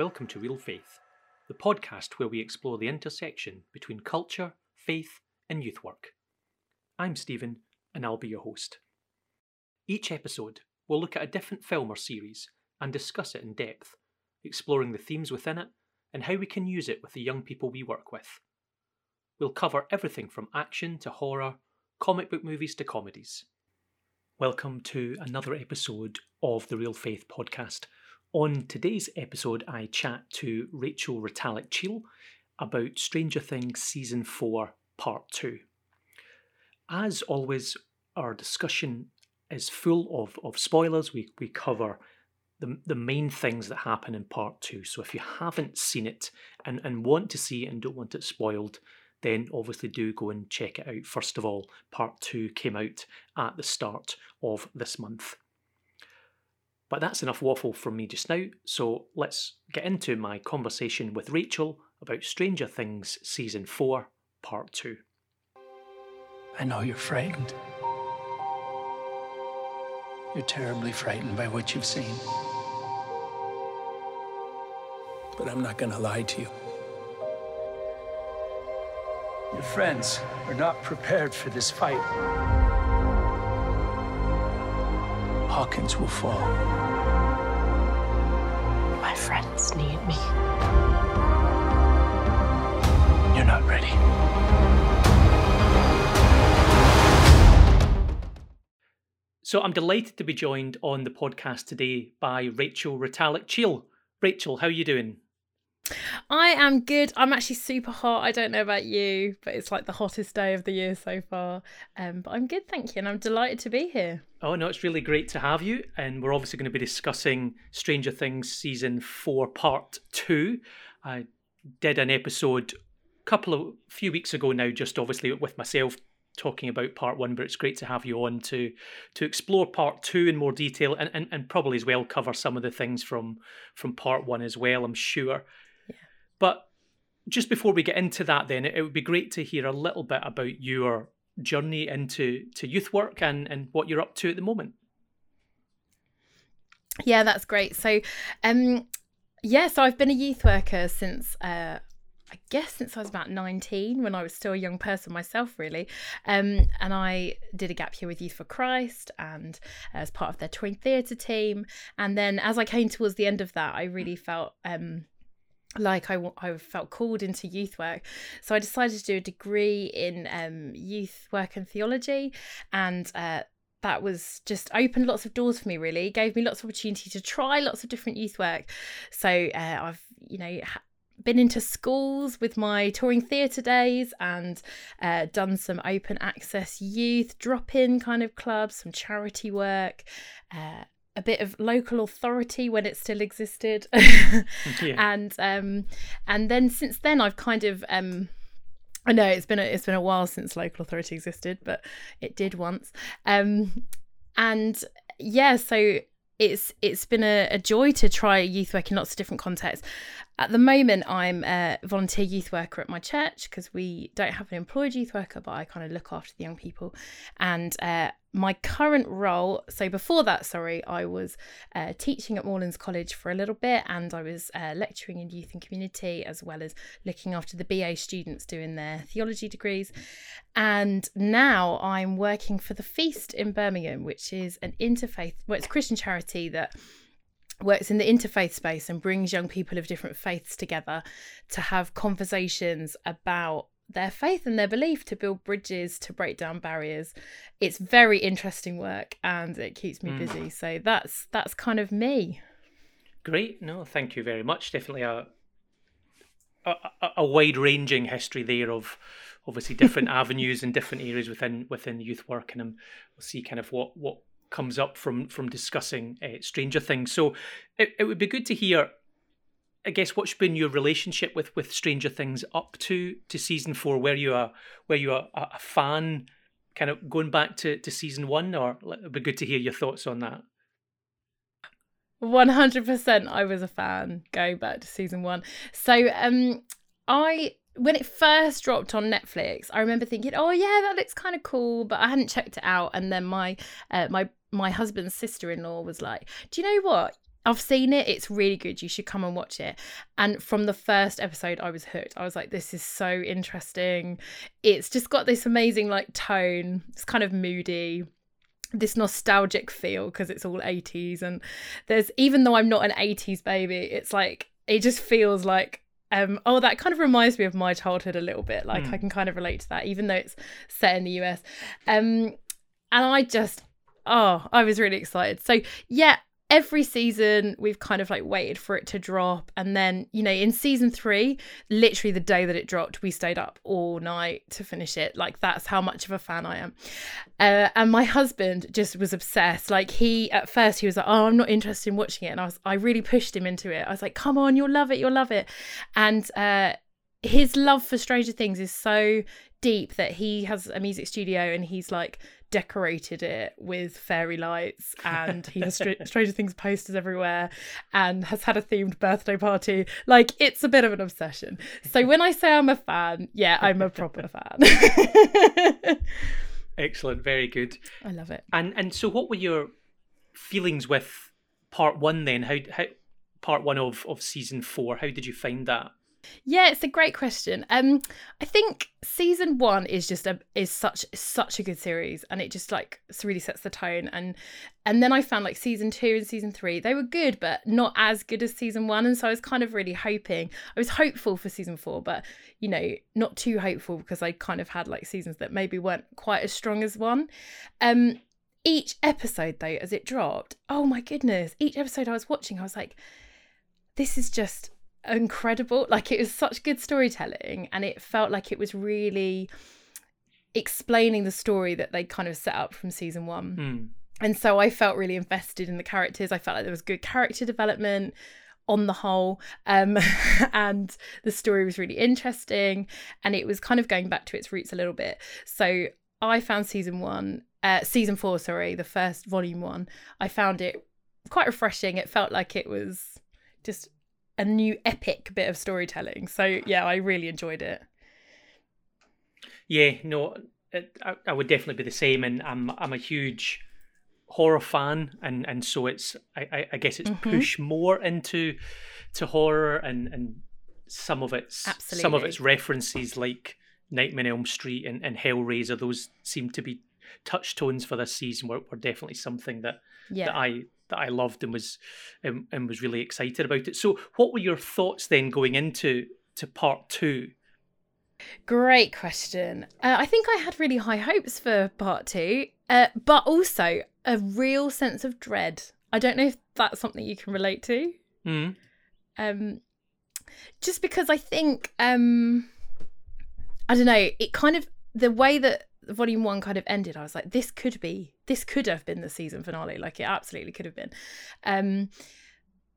Welcome to Reel Faith, the podcast where we explore the intersection between culture, faith, and youth work. I'm Steven, and I'll be your host. Each episode, we'll look at a different film or series and discuss it in depth, exploring the themes within it and how we can use it with the young people we work with. We'll cover everything from action to horror, comic book movies to comedies. Welcome to another episode of the Reel Faith podcast. On today's episode, I chat to Rachel Retallik-Cheel about Stranger Things Season 4, Part 2. As always, our discussion is full of, of spoilers. We, we cover the, the main things that happen in Part 2. So if you haven't seen it and, and want to see it and don't want it spoiled, then obviously do go and check it out. First of all, Part 2 came out at the start of this month. But that's enough waffle from me just now, so let's get into my conversation with Rachel about Stranger Things Season 4, Part 2. I know you're frightened. You're terribly frightened by what you've seen. But I'm not gonna lie to you. Your friends are not prepared for this fight. Hawkins will fall. My friends need me. You're not ready. So I'm delighted to be joined on the podcast today by Rachel Retallik-Cheel. Rachel, how are you doing? I am good. I'm actually super hot. I don't know about you, but it's like the hottest day of the year so far. Um, but I'm good, thank you, and I'm delighted to be here. Oh no, it's really great to have you, and we're obviously going to be discussing Stranger Things season four, part two. I did an episode a couple of few weeks ago now, just obviously with myself talking about part one, but it's great to have you on to to explore part two in more detail and, and, and probably as well cover some of the things from from part one as well, I'm sure. But just before we get into that, then it, would be great to hear a little bit about your journey into to youth work and and what you're up to at the moment. Yeah, that's great. So, um, yeah, so I've been a youth worker since uh, I guess since I was about 19, when I was still a young person myself, really. Um, and I did a gap year with Youth for Christ and as part of their touring theatre team. And then as I came towards the end of that, I really felt um, like I, I felt called into youth work. So I decided to do a degree in um, youth work and theology. And uh, that was just opened lots of doors for me, really. It gave me lots of opportunity to try lots of different youth work. So uh, I've, you know, been into schools with my touring theatre days and uh, done some open access youth drop in kind of clubs, some charity work. Uh, a bit of local authority when it still existed yeah. and um and then since then i've kind of um I know it's been a, it's been a while since local authority existed, but it did once. Um, and yeah, so it's it's been a, a, joy to try youth work in lots of different contexts. At the moment, I'm a volunteer youth worker at my church because we don't have an employed youth worker, but I kind of look after the young people. And uh, my current role, so before that, sorry, I was uh, teaching at Moorlands College for a little bit and I was uh, lecturing in youth and community as well as looking after the BA students doing their theology degrees. And now I'm working for the Feast in Birmingham, which is an interfaith, well, it's a Christian charity that works in the interfaith space and brings young people of different faiths together to have conversations about their faith and their belief to build bridges to break down barriers it's very interesting work and it keeps me mm. busy so that's that's kind of me great no thank you very much definitely a a, a wide ranging history there of obviously different avenues and different areas within within youth work and um, we'll see kind of what what comes up from from discussing uh, Stranger Things. So it, it would be good to hear. I guess what's been your relationship with with Stranger Things up to to season four? Were you a were you a, a fan, kind of going back to to season one, or it'd be good to hear your thoughts on that. One hundred percent, I was a fan going back to season one. So um, I when it first dropped on Netflix, I remember thinking, "Oh yeah, that looks kind of cool," but I hadn't checked it out. And then my uh, my my husband's sister-in-law was like, "Do you know what? I've seen it. It's really good. You should come and watch it. And from the first episode, I was hooked. I was like, this is so interesting. It's just got this amazing like tone. It's kind of moody this nostalgic feel because it's all 80s and there's even though I'm not an 80s baby it's like it just feels like um oh that kind of reminds me of my childhood a little bit like mm. I can kind of relate to that even though it's set in the US um and I just oh I was really excited so yeah every season we've kind of like waited for it to drop. And then you know in season three literally the day that it dropped we stayed up all night to finish it. Like that's how much of a fan i am. Uh, and my husband just was obsessed. Like he at first he was like oh i'm not interested in watching it. And i was i really pushed him into it. I was like come on you'll love it you'll love it. And uh his love for stranger things is so deep that he has a music studio and he's like decorated it with fairy lights and he has Stranger Things posters everywhere and has had a themed birthday party. Like it's a bit of an obsession. So when I say I'm a fan, yeah, I'm a proper fan. Excellent, very good. I love it. And and so what were your feelings with part 1 then? How how part 1 of of season 4? How did you find that? Yeah, it's a great question. Um, I think season one is just a is such such a good series, and it just like really sets the tone. And and then I found like season two and season three they were good, but not as good as season one. And so I was kind of really hoping. I was hopeful for season four, but you know, not too hopeful because I kind of had like seasons that maybe weren't quite as strong as one. Um, each episode though, as it dropped, oh my goodness, each episode I was watching, I was like, this is just incredible. Like it was such good storytelling, and it felt like it was really explaining the story that they kind of set up from season one. Mm. And so I felt really invested in the characters. I felt like there was good character development on the whole um, and the story was really interesting and it was kind of going back to its roots a little bit so i found season one uh, season four sorry the first volume one i found it quite refreshing it felt like it was just a new epic bit of storytelling. So yeah, I really enjoyed it. Yeah, no, it, I, I, would definitely be the same, and I'm I'm a huge horror fan, and and so it's I I guess it's mm-hmm. pushed more into to horror and and some of its Absolutely. some of its references like Nightmare on Elm Street and, and Hellraiser. Those seem to be touchstones for this season. Were, were definitely something that yeah. that I that I loved and was um, and was really excited about it. So, what were your thoughts then going into to part two? Great question. Uh, I think I had really high hopes for part two, uh, but also a real sense of dread. I don't know if that's something you can relate to. Mm. Um, just because I think um, I don't know, it kind of the way that volume one kind of ended, I was like, this could be, this could have been the season finale. Like it absolutely could have been. Um,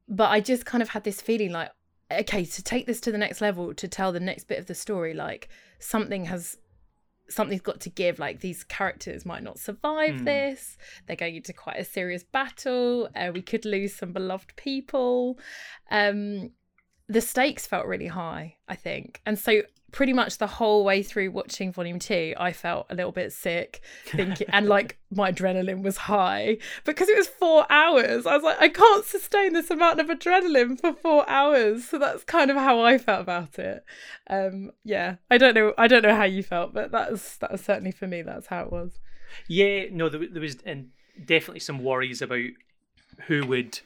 but I just kind of had this feeling like, okay, to take this to the next level, to tell the next bit of the story, like something has something's got to give like these characters might not survive mm. this they're going into quite a serious battle uh, we could lose some beloved people um the stakes felt really high i think and so pretty much the whole way through watching volume two, I felt a little bit sick, thinking, and like my adrenaline was high because it was four hours. I was like, I can't sustain this amount of adrenaline for four hours. So that's kind of how I felt about it. Um, yeah, I don't know, I don't know how you felt, but that's that was certainly for me. That's how it was. Yeah, no, there, there was and definitely some worries about who would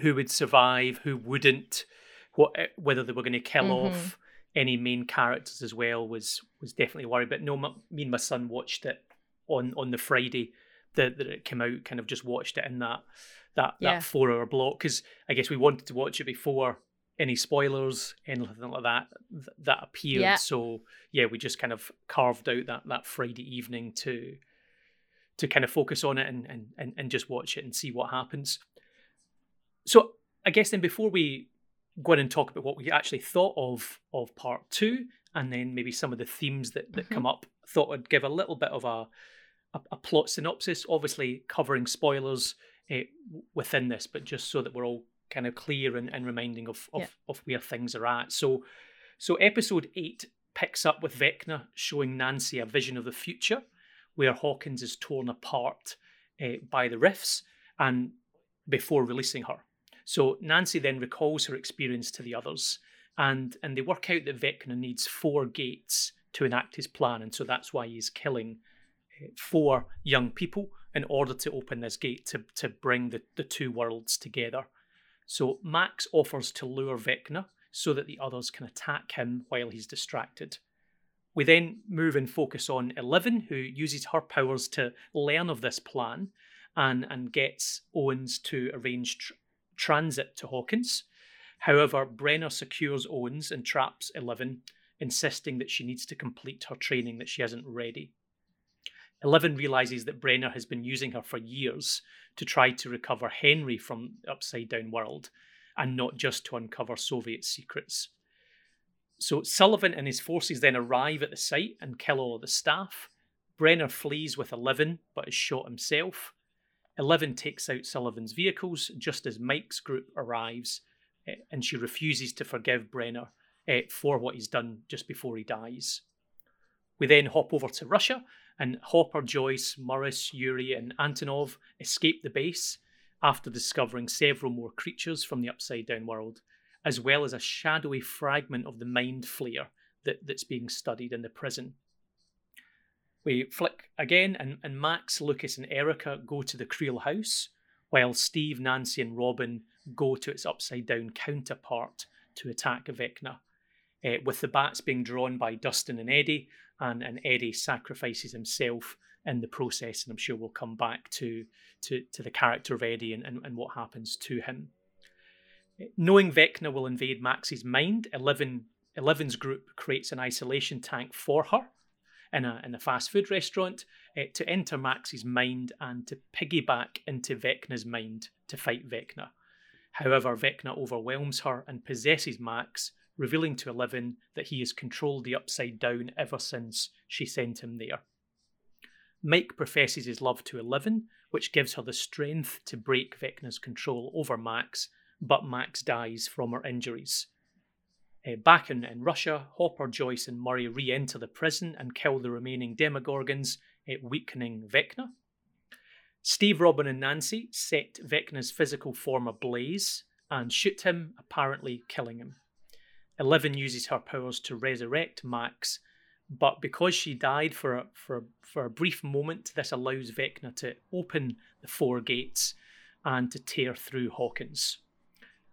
who would survive, who wouldn't, what whether they were going to kill mm-hmm. off any main characters as well was was definitely worried. But no, my, me and my son watched it on on the Friday that, that it came out. Kind of just watched it in that that yeah. that four hour block because I guess we wanted to watch it before any spoilers, anything like that that appeared. Yeah. So yeah, we just kind of carved out that that Friday evening to to kind of focus on it and and and, and just watch it and see what happens. So I guess then before we go in and talk about what we actually thought of of part two, and then maybe some of the themes that, that mm-hmm. come up. Thought I'd give a little bit of a a, a plot synopsis, obviously covering spoilers uh, within this, but just so that we're all kind of clear and, and reminding of of, yeah. of where things are at. So, so episode eight picks up with Vecna showing Nancy a vision of the future, where Hawkins is torn apart uh, by the rifts, and before releasing her. So Nancy then recalls her experience to the others, and and they work out that Vecna needs four gates to enact his plan, and so that's why he's killing eh, four young people in order to open this gate to to bring the, the two worlds together. So Max offers to lure Vecna so that the others can attack him while he's distracted. We then move and focus on Eleven, who uses her powers to learn of this plan and, and gets Owens to arrange tr- transit to Hawkins. However, Brenner secures Owens and traps Eleven, insisting that she needs to complete her training that she isn't ready. Eleven realizes that Brenner has been using her for years to try to recover Henry from the Upside Down world and not just to uncover Soviet secrets. So Sullivan and his forces then arrive at the site and kill all of the staff. Brenner flees with Eleven but is shot himself. Eleven takes out Sullivan's vehicles just as Mike's group arrives, eh, and she refuses to forgive Brenner eh, for what he's done just before he dies. We then hop over to Russia, and Hopper, Joyce, Murray, Yuri, and Antonov escape the base after discovering several more creatures from the Upside Down world as well as a shadowy fragment of the Mind Flayer that, that's being studied in the prison. We flick again, and, and Max, Lucas, and Erica go to the Creel house, while Steve, Nancy, and Robin go to its upside down counterpart to attack Vecna, uh, with the bats being drawn by Dustin and Eddie, and, and Eddie sacrifices himself in the process, and I'm sure we'll come back to to, to the character of Eddie and, and, and what happens to him. Knowing Vecna will invade Max's mind, Eleven, Eleven's group creates an isolation tank for her in a, in a fast food restaurant uh, to enter Max's mind and to piggyback into Vecna's mind to fight Vecna. However, Vecna overwhelms her and possesses Max, revealing to Eleven that he has controlled the Upside Down ever since she sent him there. Mike professes his love to Eleven, which gives her the strength to break Vecna's control over Max but Max dies from her injuries. Uh, back in, in Russia, Hopper, Joyce, and Murray re enter the prison and kill the remaining Demogorgons, uh, weakening Vecna. Steve, Robin, and Nancy set Vecna's physical form ablaze and shoot him, apparently killing him. Eleven uses her powers to resurrect Max, but because she died for a, for, for a brief moment, this allows Vecna to open the four gates and to tear through Hawkins.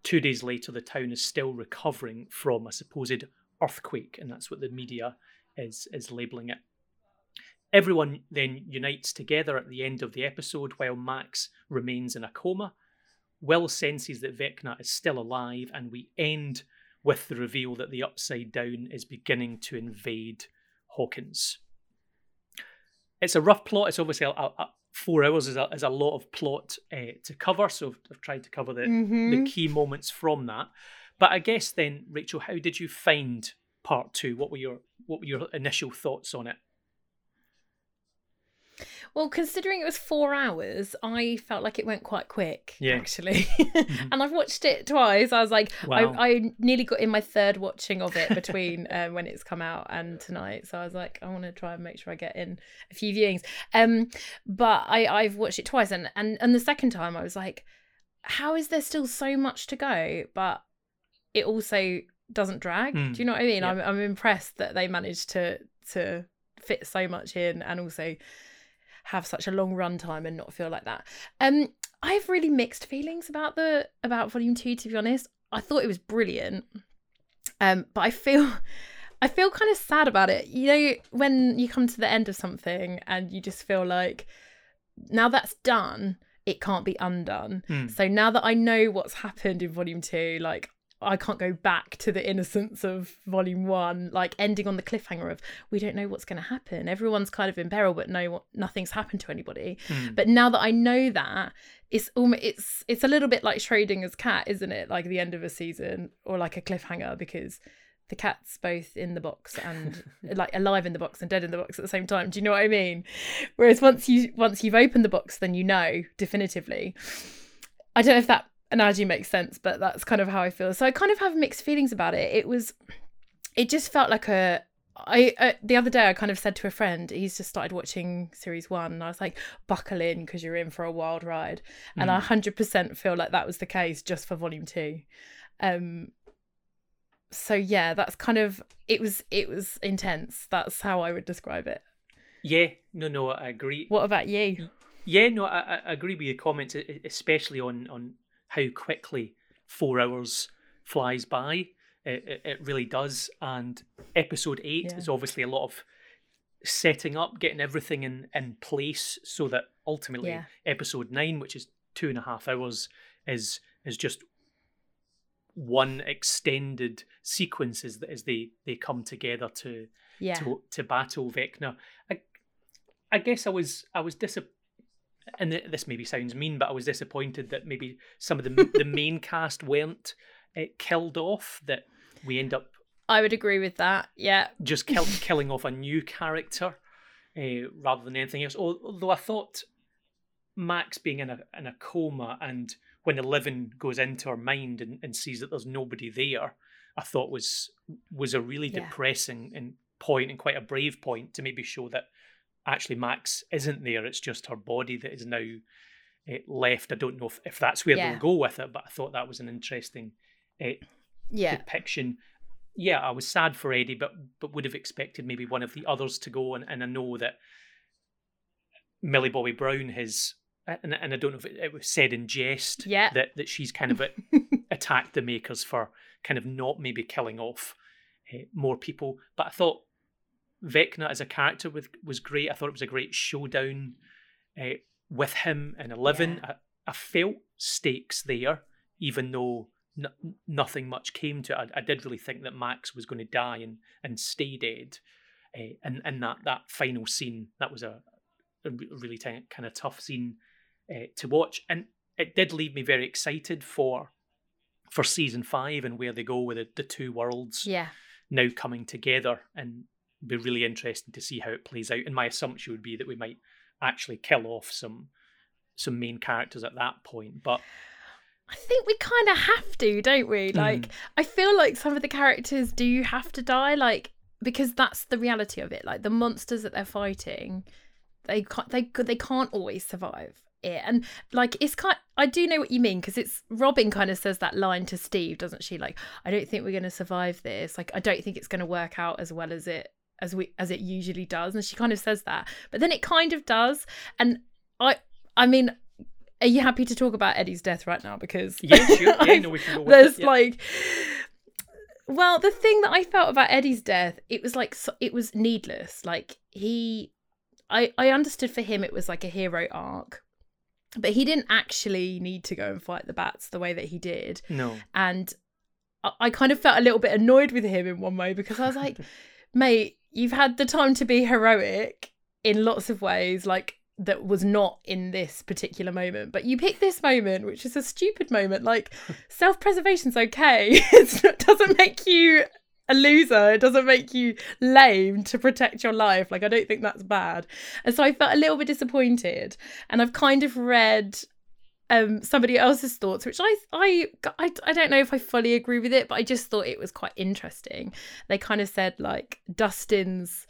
Two days later, the town is still recovering from a supposed earthquake, and that's what the media is, is labelling it. Everyone then unites together at the end of the episode while Max remains in a coma. Will senses that Vecna is still alive, and we end with the reveal that the Upside Down is beginning to invade Hawkins. It's a rough plot. It's obviously a, a, four hours is a, is a lot of plot uh, to cover. So I've tried to cover the, mm-hmm. the key moments from that. But I guess then, Rachel, how did you find part two? What were your what were your initial thoughts on it? Well, considering it was four hours, I felt like it went quite quick, yeah. actually. mm-hmm. and I've watched it twice. I was like, wow. I, I, nearly got in my third watching of it between uh, when it's come out and tonight. So I was like, I want to try and make sure I get in a few viewings. Um, but I, I've watched it twice, and, and and the second time I was like, how is there still so much to go? But it also doesn't drag. Mm. Do you know what I mean? I'm I'm impressed that they managed to to fit so much in and also have such a long run time and not feel like that. Um, I have really mixed feelings about the about volume two. To be honest, I thought it was brilliant, um, but I feel. I feel kind of sad about it. You know, when you come to the end of something and you just feel like now that's done, it can't be undone. Mm. So now that I know what's happened in volume two, like I can't go back to the innocence of volume one, like ending on the cliffhanger of we don't know what's going to happen. Everyone's kind of in peril, but no, nothing's happened to anybody. Mm. But now that I know that, it's almost it's it's a little bit like Schrodinger's cat, isn't it? Like the end of a season or like a cliffhanger because the cat's both in the box and like alive in the box and dead in the box at the same time. Do you know what I mean? Whereas once you once you've opened the box, then you know definitively. I don't know if that analogy makes sense, but that's kind of how I feel. So I kind of have mixed feelings about it. It was, it just felt like a I uh, the other day I kind of said to a friend, he's just started watching series one, and I was like, "Buckle in, because you're in for a wild ride." And I Mm. hundred percent feel like that was the case just for volume two. Um. So yeah, that's kind of it was it was intense. That's how I would describe it. Yeah, no, no, I agree. What about you? Yeah, no, I, I agree with your comments, especially on on how quickly four hours flies by. It, it, it really does. And episode eight Yeah. is obviously a lot of setting up, getting everything in in place, so that ultimately Yeah. episode nine, which is two and a half hours, is is just one extended sequence as, as they they come together to Yeah, to to battle Vecna. I, I guess I was I was disappointed, and th- this maybe sounds mean, but I was disappointed that maybe some of the the main cast weren't uh, killed off. That we end up I would agree with that. Yeah, just kill, killing off a new character uh, rather than anything else. Although I thought Max being in a in a coma and when Eleven goes into her mind and, and sees that there's nobody there, I thought was was a really Yeah. depressing and point and quite a brave point to maybe show that actually Max isn't there. It's just her body that is now uh, left. I don't know if, if that's where Yeah. they'll go with it, but I thought that was an interesting uh, yeah, depiction. Yeah, I was sad for Eddie, but but would have expected maybe one of the others to go. And, and I know that Millie Bobby Brown has, and, and I don't know if it, it was said in jest Yeah. that that she's kind of attacked the makers for kind of not maybe killing off uh, more people. But I thought Vecna as a character with, was great. I thought it was a great showdown uh, with him and Eleven. Yeah. I, I felt stakes there, even though n- nothing much came to it. I, I did really think that Max was going to die and, and stay dead. Uh, and and that, that final scene, that was a, a re- really kind of tough scene uh, to watch. And it did leave me very excited for for season five and where they go with the, the two worlds yeah. now coming together and be really interesting to see how it plays out. And my assumption would be that we might actually kill off some some main characters at that point. But I think we kind of have to, don't we? Hmm. Like, I feel like some of the characters do have to die, like because that's the reality of it. Like the monsters that they're fighting, they can't, they they can't always survive it. And like, it's kind. I do know what you mean because it's Robin kind of says that line to Steve, doesn't she? Like, I don't think we're going to survive this. Like, I don't think it's going to work out as well as it as we as it usually does. And she kind of says that, but then it kind of does. And I, I mean. Are you happy to talk about Eddie's death right now? Because yeah, sure. Yeah, no, we can there's yeah. like well the thing that i felt about eddie's death it was like it was needless like he i i understood for him it was like a hero arc but he didn't actually need to go and fight the bats the way that he did no. and I, I kind of felt a little bit annoyed with him in one way because i was like mate you've had the time to be heroic in lots of ways like that was not in this particular moment but you picked this moment which is a stupid moment like self-preservation's okay. It's- it doesn't make you a loser. It doesn't make you lame to protect your life. Like i don't think that's bad. And so i felt a little bit disappointed and i've kind of read um somebody else's thoughts which I, I i i don't know if i fully agree with it but i just thought it was quite interesting they kind of said like dustin's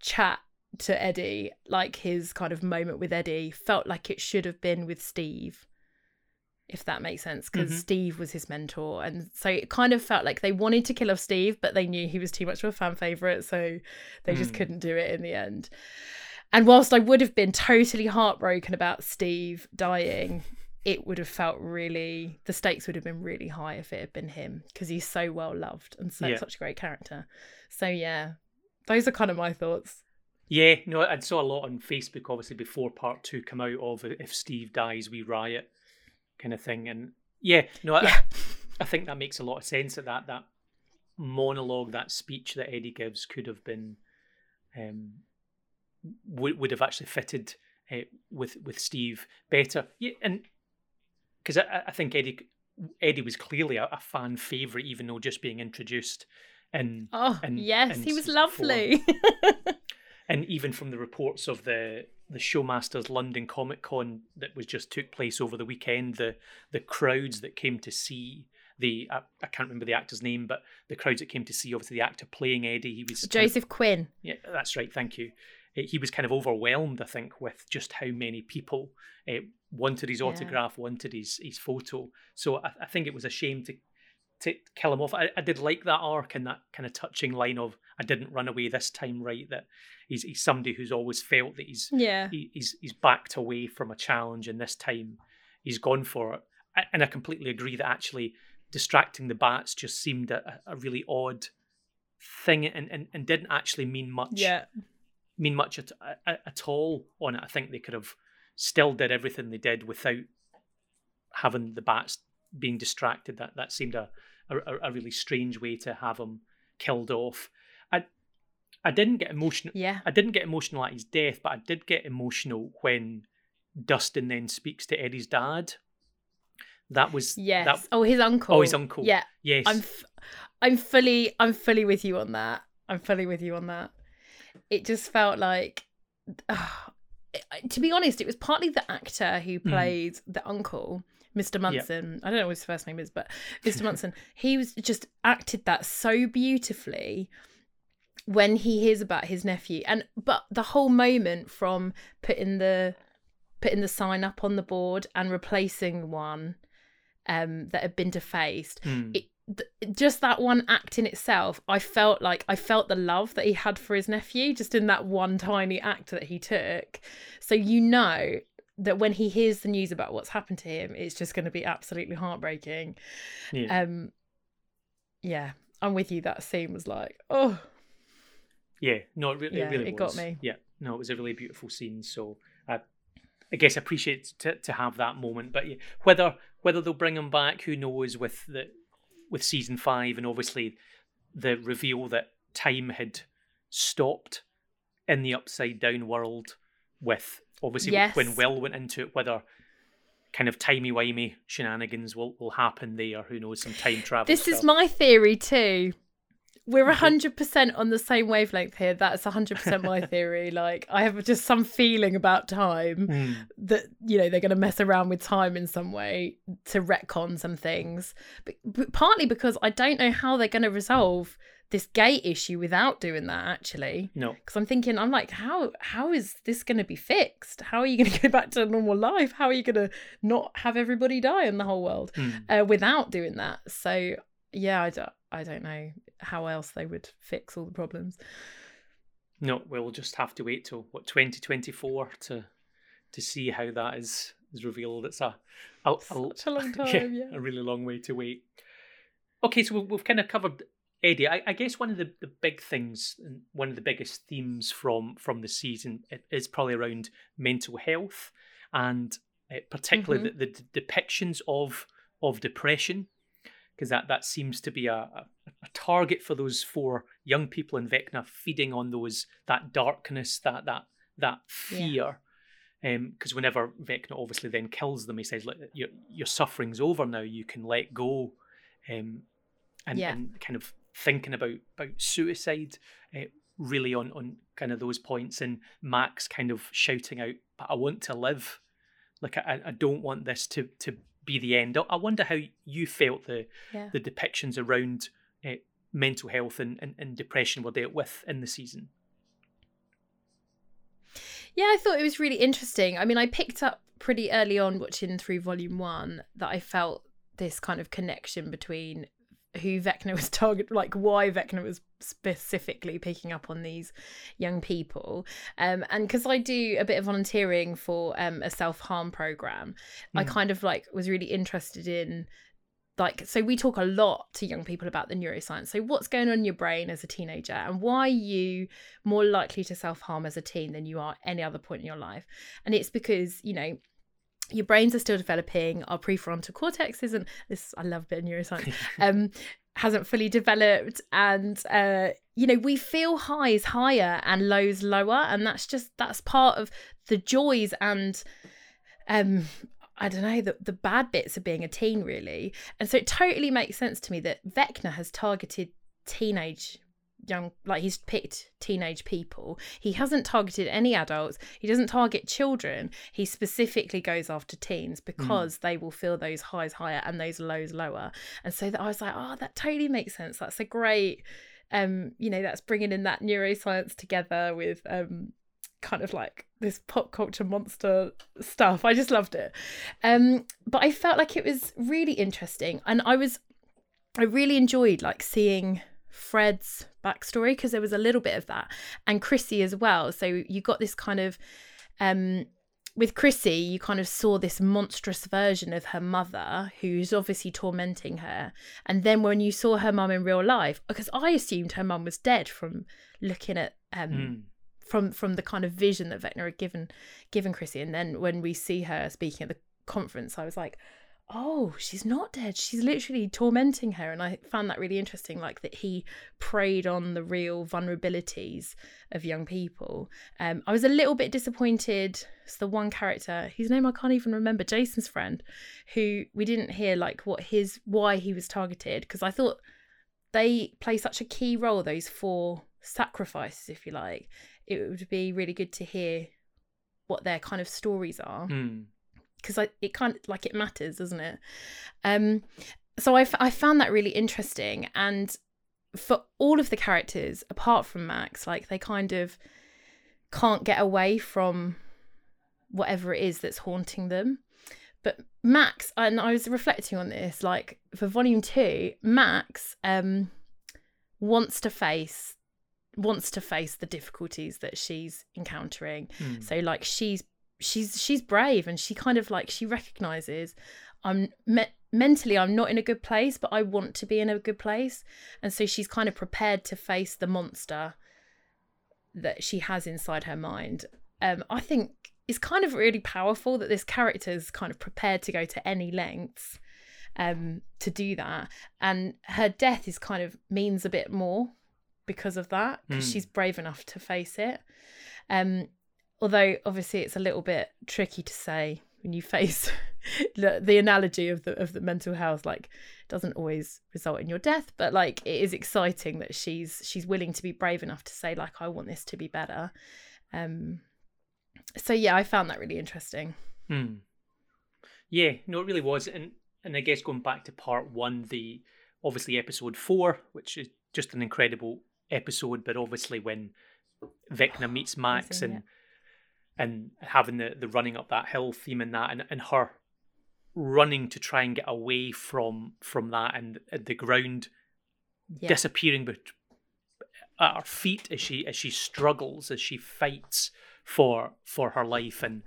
chat to eddie like his kind of moment with eddie felt like it should have been with steve if that makes sense because Mhm. steve was his mentor and so it kind of felt like they wanted to kill off steve but they knew he was too much of a fan favorite so they just Mm. couldn't do it in the end and whilst i would have been totally heartbroken about steve dying it would have felt really the stakes would have been really high if it had been him because he's so well loved and so Yeah. such a great character so yeah those are kind of my thoughts Yeah, no, I saw a lot on Facebook, obviously, before part two come out of if Steve dies, we riot kind of thing. And yeah, no, I, Yeah. I think that makes a lot of sense that that, that monologue, that speech that Eddie gives could have been, um, would, would have actually fitted uh, with, with Steve better. Yeah, and because I, I think Eddie, Eddie was clearly a, a fan favourite, even though just being introduced in oh And- yes and he was lovely and even from the reports of the the showmasters london comic con that was just took place over the weekend the the crowds that came to see the I, I, can't remember the actor's name, but the crowds that came to see obviously the actor playing Eddie, he was Joseph kind of, Quinn. Yeah, that's right. Thank you. He was kind of overwhelmed, I think, with just how many people uh, wanted his autograph, yeah. wanted his his photo. So I, I, think it was a shame to to kill him off. I, I did like that arc and that kind of touching line of I didn't run away this time, right? That he's he's somebody who's always felt that he's yeah he, he's he's backed away from a challenge, and this time he's gone for it. And I completely agree that actually distracting the bats just seemed a, a really odd thing, and, and and didn't actually mean much. Yeah, mean much at, at, at all on it. I think they could have still did everything they did without having the bats being distracted. That that seemed a a, a really strange way to have him killed off. I I didn't get emotional. Yeah. I didn't get emotional at his death, but I did get emotional when Dustin then speaks to Eddie's dad. That was yes. That, oh, his uncle. Oh, his uncle. Yeah. Yes. I'm, f- I'm fully, I'm fully with you on that. I'm fully with you on that. It just felt like, to be honest, it was partly the actor who hmm. played mm. the uncle Mr. Munson. Yep. I don't know what his first name is, but Mr. Munson, he was just acted that so beautifully when he hears about his nephew. And but the whole moment from putting the putting the sign up on the board and replacing one um that had been defaced, mm. it, just that one act in itself, I felt like I felt the love that he had for his nephew just in that one tiny act that he took. So you know that when he hears the news about what's happened to him, it's just going to be absolutely heartbreaking. Yeah. Um, yeah, I'm with you. That scene was like, oh. Yeah, no, it, really, yeah, it really it was. got me. Yeah, no, it was a really beautiful scene. So I, I guess I appreciate to to have that moment. But yeah, whether whether they'll bring him back, who knows? With the with season five, and obviously the reveal that time had stopped in the upside down world with obviously yes. when Will went into it, whether kind of timey wimey shenanigans will, will happen there. Who knows? Some time travel. This stuff. is my theory too. We're hundred percent on the same wavelength here. That's hundred percent my theory. Like I have just some feeling about time mm. that you know they're going to mess around with time in some way to retcon some things, but, but partly because I don't know how they're going to resolve this gate issue without doing that actually no because i'm thinking i'm like how how is this going to be fixed how are you going to go back to normal life how are you going to not have everybody die in the whole world mm. uh, without doing that so yeah I don't, I don't know how else they would fix all the problems. No we'll just have to wait till what 2024 to to see how that is is revealed. It's a a, a, Such a long time yeah, yeah, a really long way to wait. Okay so we've, we've kind of covered Eddie, I, I, guess one of the, the big things, and one of the biggest themes from from the season is probably around mental health, and uh, particularly mm-hmm. the, the, depictions of of depression, because that that seems to be a, a, target for those four young people in Vecna, feeding on those that darkness, that that that fear. Because um, whenever Vecna obviously then kills them, he says, "Look, your your suffering's over now. You can let go." Um, and, yeah. and kind of thinking about about suicide uh, really on on kind of those points and Max kind of shouting out but I want to live like I, I don't want this to to be the end I wonder how you felt the yeah. the depictions around mental health and, and, and depression were dealt with in the season. Yeah I thought it was really interesting. I mean I picked up pretty early on watching through volume one that I felt this kind of connection between who Vecna was target like why Vecna was specifically picking up on these young people. Um and because I do a bit of volunteering for um a self-harm program mm. I kind of like was really interested in like so we talk a lot to young people about the neuroscience. So what's going on in your brain as a teenager and why are you more likely to self-harm as a teen than you are any other point in your life? And it's because you know your brains are still developing. Our prefrontal cortex isn't this i love a bit of neuroscience um hasn't fully developed. And uh you know we feel highs higher and lows lower. And that's just that's part of the joys and um I don't know, the, the bad bits of being a teen, really. And so it totally makes sense to me that Vecna has targeted teenage young like he's picked teenage people. He hasn't targeted any adults. He doesn't target children. He specifically goes after teens because mm. they will feel those highs higher and those lows lower. And so that i was like oh that totally makes sense. That's a great um you know that's bringing in that neuroscience together with um kind of like this pop culture monster stuff i just loved it um but i felt like it was really interesting and i was i really enjoyed like seeing Fred's backstory because there was a little bit of that, and Chrissy as well. So you got this kind of um with Chrissy, you kind of saw this monstrous version of her mother who's obviously tormenting her. And then when you saw her mum in real life, because I assumed her mum was dead from looking at um mm. From from the kind of vision that Vecna had given given Chrissy. And then when we see her speaking at the conference, I was like, oh, she's not dead. She's literally tormenting her. And I found that really interesting, like that he preyed on the real vulnerabilities of young people. Um, I was a little bit disappointed. It's the one character whose name I can't even remember, Jason's friend, who we didn't hear like what his why he was targeted because I thought they play such a key role. Those four sacrifices, if you like, it would be really good to hear what their kind of stories are. Mm because it kind of like it matters, doesn't it? Um, so I, f- I found that really interesting, and for all of the characters apart from Max, like they kind of can't get away from whatever it is that's haunting them. But Max, and I was reflecting on this, like for volume two, Max um wants to face wants to face the difficulties that she's encountering. Mm. So like she's she's she's brave and she kind of like she recognizes I'm me- mentally I'm not in a good place but I want to be in a good place and so she's kind of prepared to face the monster that she has inside her mind um I think it's kind of really powerful that this character is kind of prepared to go to any lengths um to do that and her death is kind of means a bit more because of that because mm. she's brave enough to face it um although obviously it's a little bit tricky to say when you face the, the analogy of the of the mental health like doesn't always result in your death but like it is exciting that she's she's willing to be brave enough to say like I want this to be better um so yeah I found that really interesting hmm. yeah no it really was and and I guess going back to part 1 the obviously episode 4 which is just an incredible episode but obviously when Vecna meets Max and and having the, the running up that hill theme in that and, and her running to try and get away from from that and, and the ground yeah. disappearing but at her feet as she as she struggles as she fights for for her life. And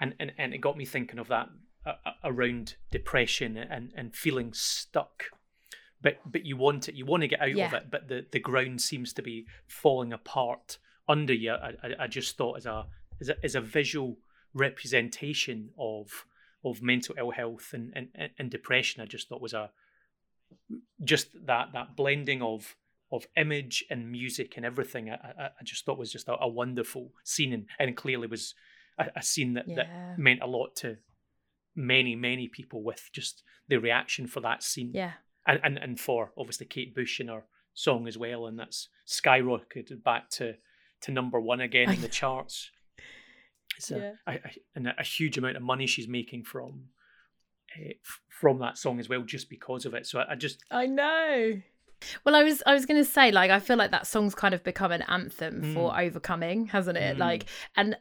and and, and it got me thinking of that uh, around depression and and feeling stuck but but you want it you want to get out yeah. of it but the the ground seems to be falling apart under you I, I, I just thought as a as a, as a visual representation of of mental ill health and, and, and depression I just thought was a just that that blending of of image and music and everything I, I, I just thought was just a, a wonderful scene and, and clearly was a, a scene that, yeah. that meant a lot to many many people with just the reaction for that scene yeah and and, and for obviously Kate Bush and her song as well and that's skyrocketed back to to number one again in the charts it's a, yeah. a, a, a, huge amount of money she's making from uh, from that song as well, just because of it. So I, I just I know. Well, I was I was going to say like I feel like that song's kind of become an anthem mm. for overcoming, hasn't it? Mm. Like and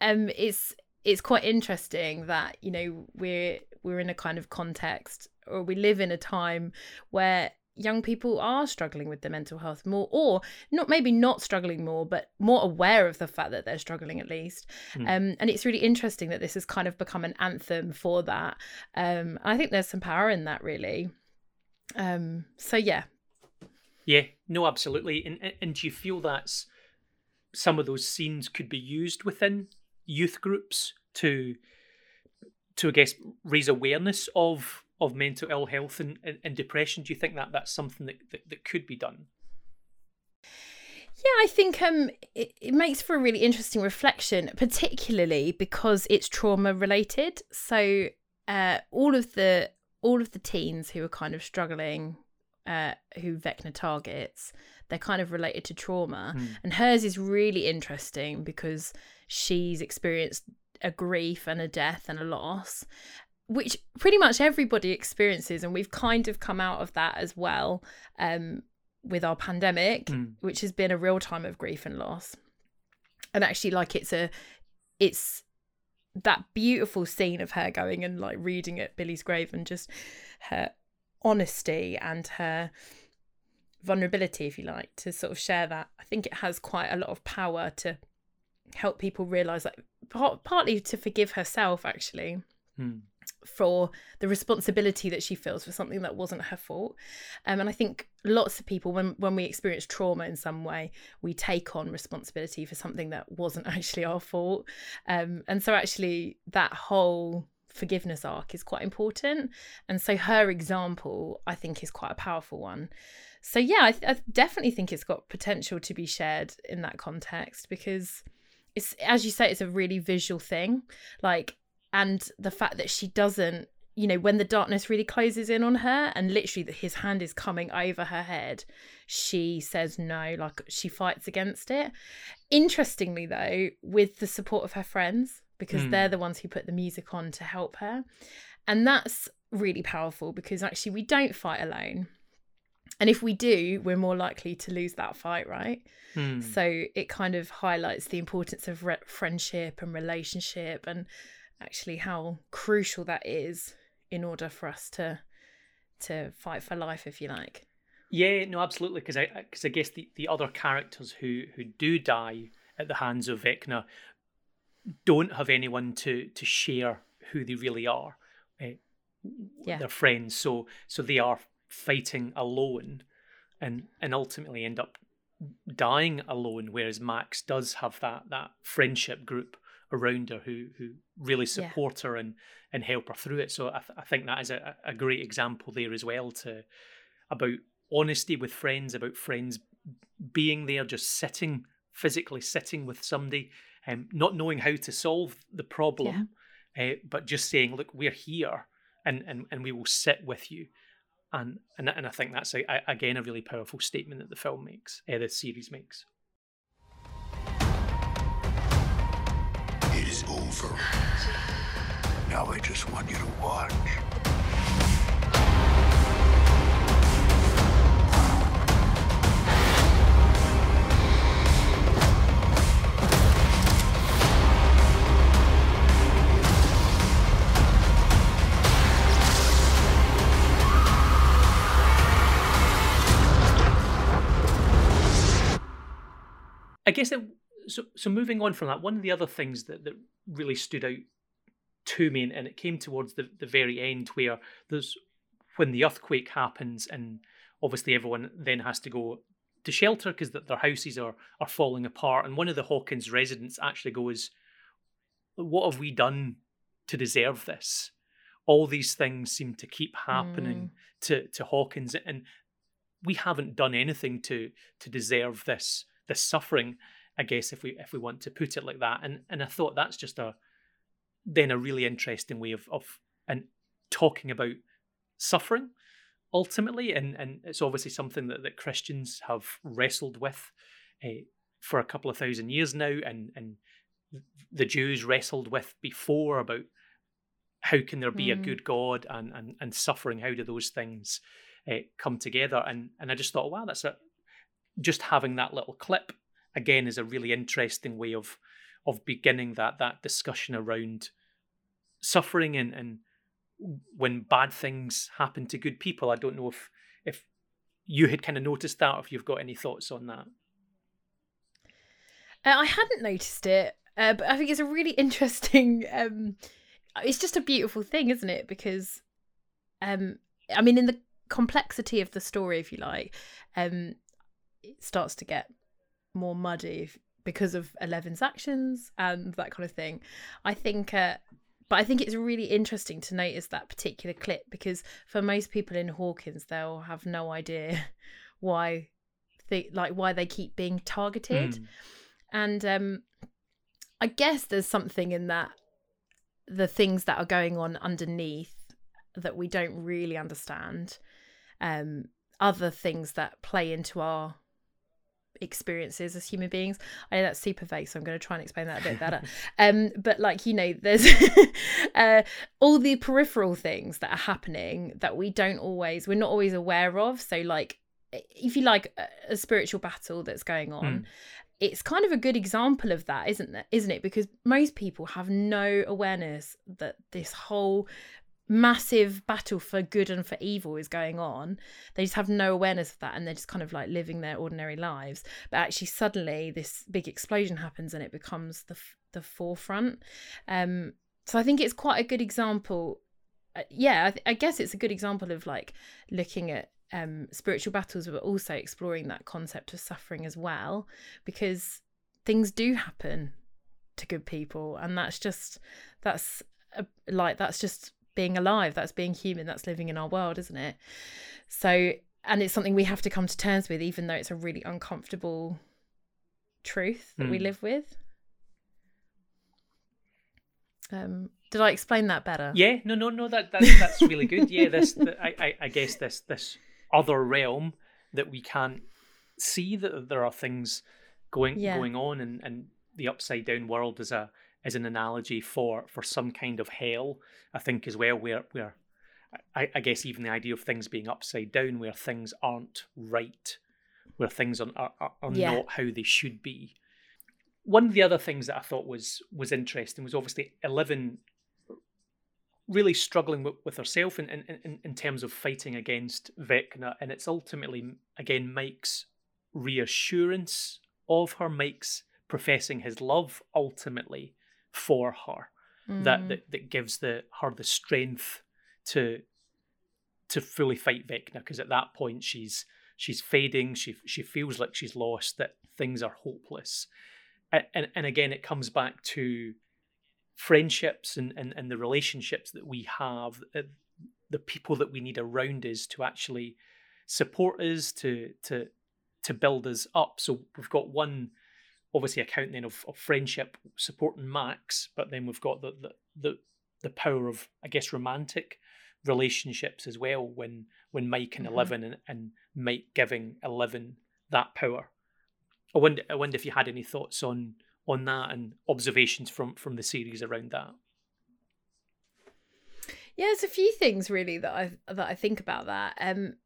um it's it's quite interesting that you know we're we're in a kind of context or we live in a time where young people are struggling with their mental health more or not maybe not struggling more but more aware of the fact that they're struggling at least. Mm. um, and it's really interesting that this has kind of become an anthem for that. Um, i think there's some power in that really. Um, so yeah. Yeah. No absolutely. And, and do you feel that's some of those scenes could be used within youth groups to to i guess raise awareness of of mental ill health and, and, and depression. Do you think that that's something that, that, that could be done? Yeah, I think um, it, it, makes for a really interesting reflection, particularly because it's trauma related. So uh, all of the all of the teens who are kind of struggling, uh, who Vecna targets, they're kind of related to trauma. Mm. And hers is really interesting because she's experienced a grief and a death and a loss, which pretty much everybody experiences. And we've kind of come out of that as well um, with our pandemic, Mm. which has been a real time of grief and loss. And actually, like, it's a, it's that beautiful scene of her going and like reading at Billy's grave and just her honesty and her vulnerability, if you like, to sort of share that. I think it has quite a lot of power to help people realize that part, partly to forgive herself actually Mm. for the responsibility that she feels for something that wasn't her fault. Um, and I think lots of people, when when we experience trauma in some way, we take on responsibility for something that wasn't actually our fault. Um, and so actually, that whole forgiveness arc is quite important. And so her example, I think, is quite a powerful one. So yeah, I, th- I definitely think it's got potential to be shared in that context because it's, as you say, it's a really visual thing. Like and the fact that she doesn't you know when the darkness really closes in on her and literally that his hand is coming over her head she says no like she fights against it interestingly though with the support of her friends because Mm. they're the ones who put the music on to help her and that's really powerful because actually we don't fight alone and if we do we're more likely to lose that fight right Mm. so it kind of highlights the importance of re- friendship and relationship and actually how crucial that is in order for us to to fight for life if you like Yeah, no, absolutely. Because I, because I guess the, the other characters who who do die at the hands of Vecna don't have anyone to to share who they really are. eh, Yeah. Their friends, so so they are fighting alone, and and ultimately end up dying alone. Whereas Max does have that that friendship group around her who who really Yeah. support her and and help her through it. So I, th- I think that is a, a great example there as well to about honesty with friends, about friends being there, just sitting physically sitting with somebody, um, not knowing how to solve the problem, uh, but just saying, "Look, we're here, and and and we will sit with you." And and and I think that's a, a, again a really powerful statement that the film makes, uh, the series makes. It is over. Now I just want you to watch. I guess it, so. So moving on from that, one of the other things that, that really stood out to me, and, and it came towards the, the very end where there's when the earthquake happens, and obviously everyone then has to go to shelter because their houses are are falling apart, and one of the Hawkins residents actually goes, "What have we done to deserve this?" All these things seem to keep happening mm. to to Hawkins, and we haven't done anything to to deserve this this suffering i guess if we if we want to put it like that. And and i thought that's just a then a really interesting way of of and talking about suffering ultimately. And and it's obviously something that, that christians have wrestled with uh, for a couple of thousand years now. And and the jews wrestled with before about how can there be a Mm. good god and and, and suffering? How do those things uh, come together? And and i just thought wow that's a just having that little clip again is a really interesting way of of beginning that that discussion around suffering and and when bad things happen to good people. I don't know if if you had kind of noticed that or if you've got any thoughts on that. Uh, i hadn't noticed it uh, but i think it's a really interesting um it's just a beautiful thing isn't it? Because um i mean in the complexity of the story if you like um it starts to get more muddy if- because of Eleven's actions and that kind of thing. I think, uh, but I think it's really interesting to notice that particular clip because for most people in Hawkins, they'll have no idea why they like why they keep being targeted, Mm. and um, I guess there's something in that the things that are going on underneath that we don't really understand um other things that play into our experiences as human beings. I know that's super vague, so I'm going to try and explain that a bit better. um, but like you know, there's uh, all the peripheral things that are happening that we don't always, we're not always aware of. So like, if you like a, a spiritual battle that's going on. Mm. It's kind of a good example of that, isn't it? Isn't it? Because most people have no awareness that this whole massive battle for good and for evil is going on. They just have no awareness of that and they're just kind of like living their ordinary lives. But actually suddenly this big explosion happens and it becomes the the forefront. Um so i think it's quite a good example uh, yeah I, th- I guess it's a good example of like looking at um spiritual battles but also exploring that concept of suffering as well because things do happen to good people. And that's just that's a, like that's just being alive that's being human that's living in our world isn't it so and it's something we have to come to terms with even though it's a really uncomfortable truth that we Mm. live with um did i explain that better Yeah, no, no, no. That, that that's really good. Yeah, this. The, I, I, I guess this this other realm that we can't see that there are things going Yeah. going on, and and the upside down world is a is an analogy for for some kind of hell. I think as well, where where I, I guess even the idea of things being upside down, where things aren't right, where things are are, are- Yeah. not how they should be. One of the other things that I thought was was interesting was obviously Eleven really struggling with, with herself in, in, in, in terms of fighting against Vecna, and it's ultimately again Mike's reassurance of her, Mike's professing his love ultimately for her that, Mm. that that gives the her the strength to to fully fight Vecna because at that point she's she's fading she she feels like she's lost that things are hopeless and and, and again it comes back to friendships and, and and the relationships that we have uh, the people that we need around us to actually support us to to to build us up so we've got one obviously account then of, of friendship supporting max but then we've got the, the the the power of i guess romantic relationships as well when when mike and Mhm. eleven and, and mike giving eleven that power i wonder i wonder if you had any thoughts on on that and observations from from the series around that Yeah, there's a few things really that I that I think about that. Um,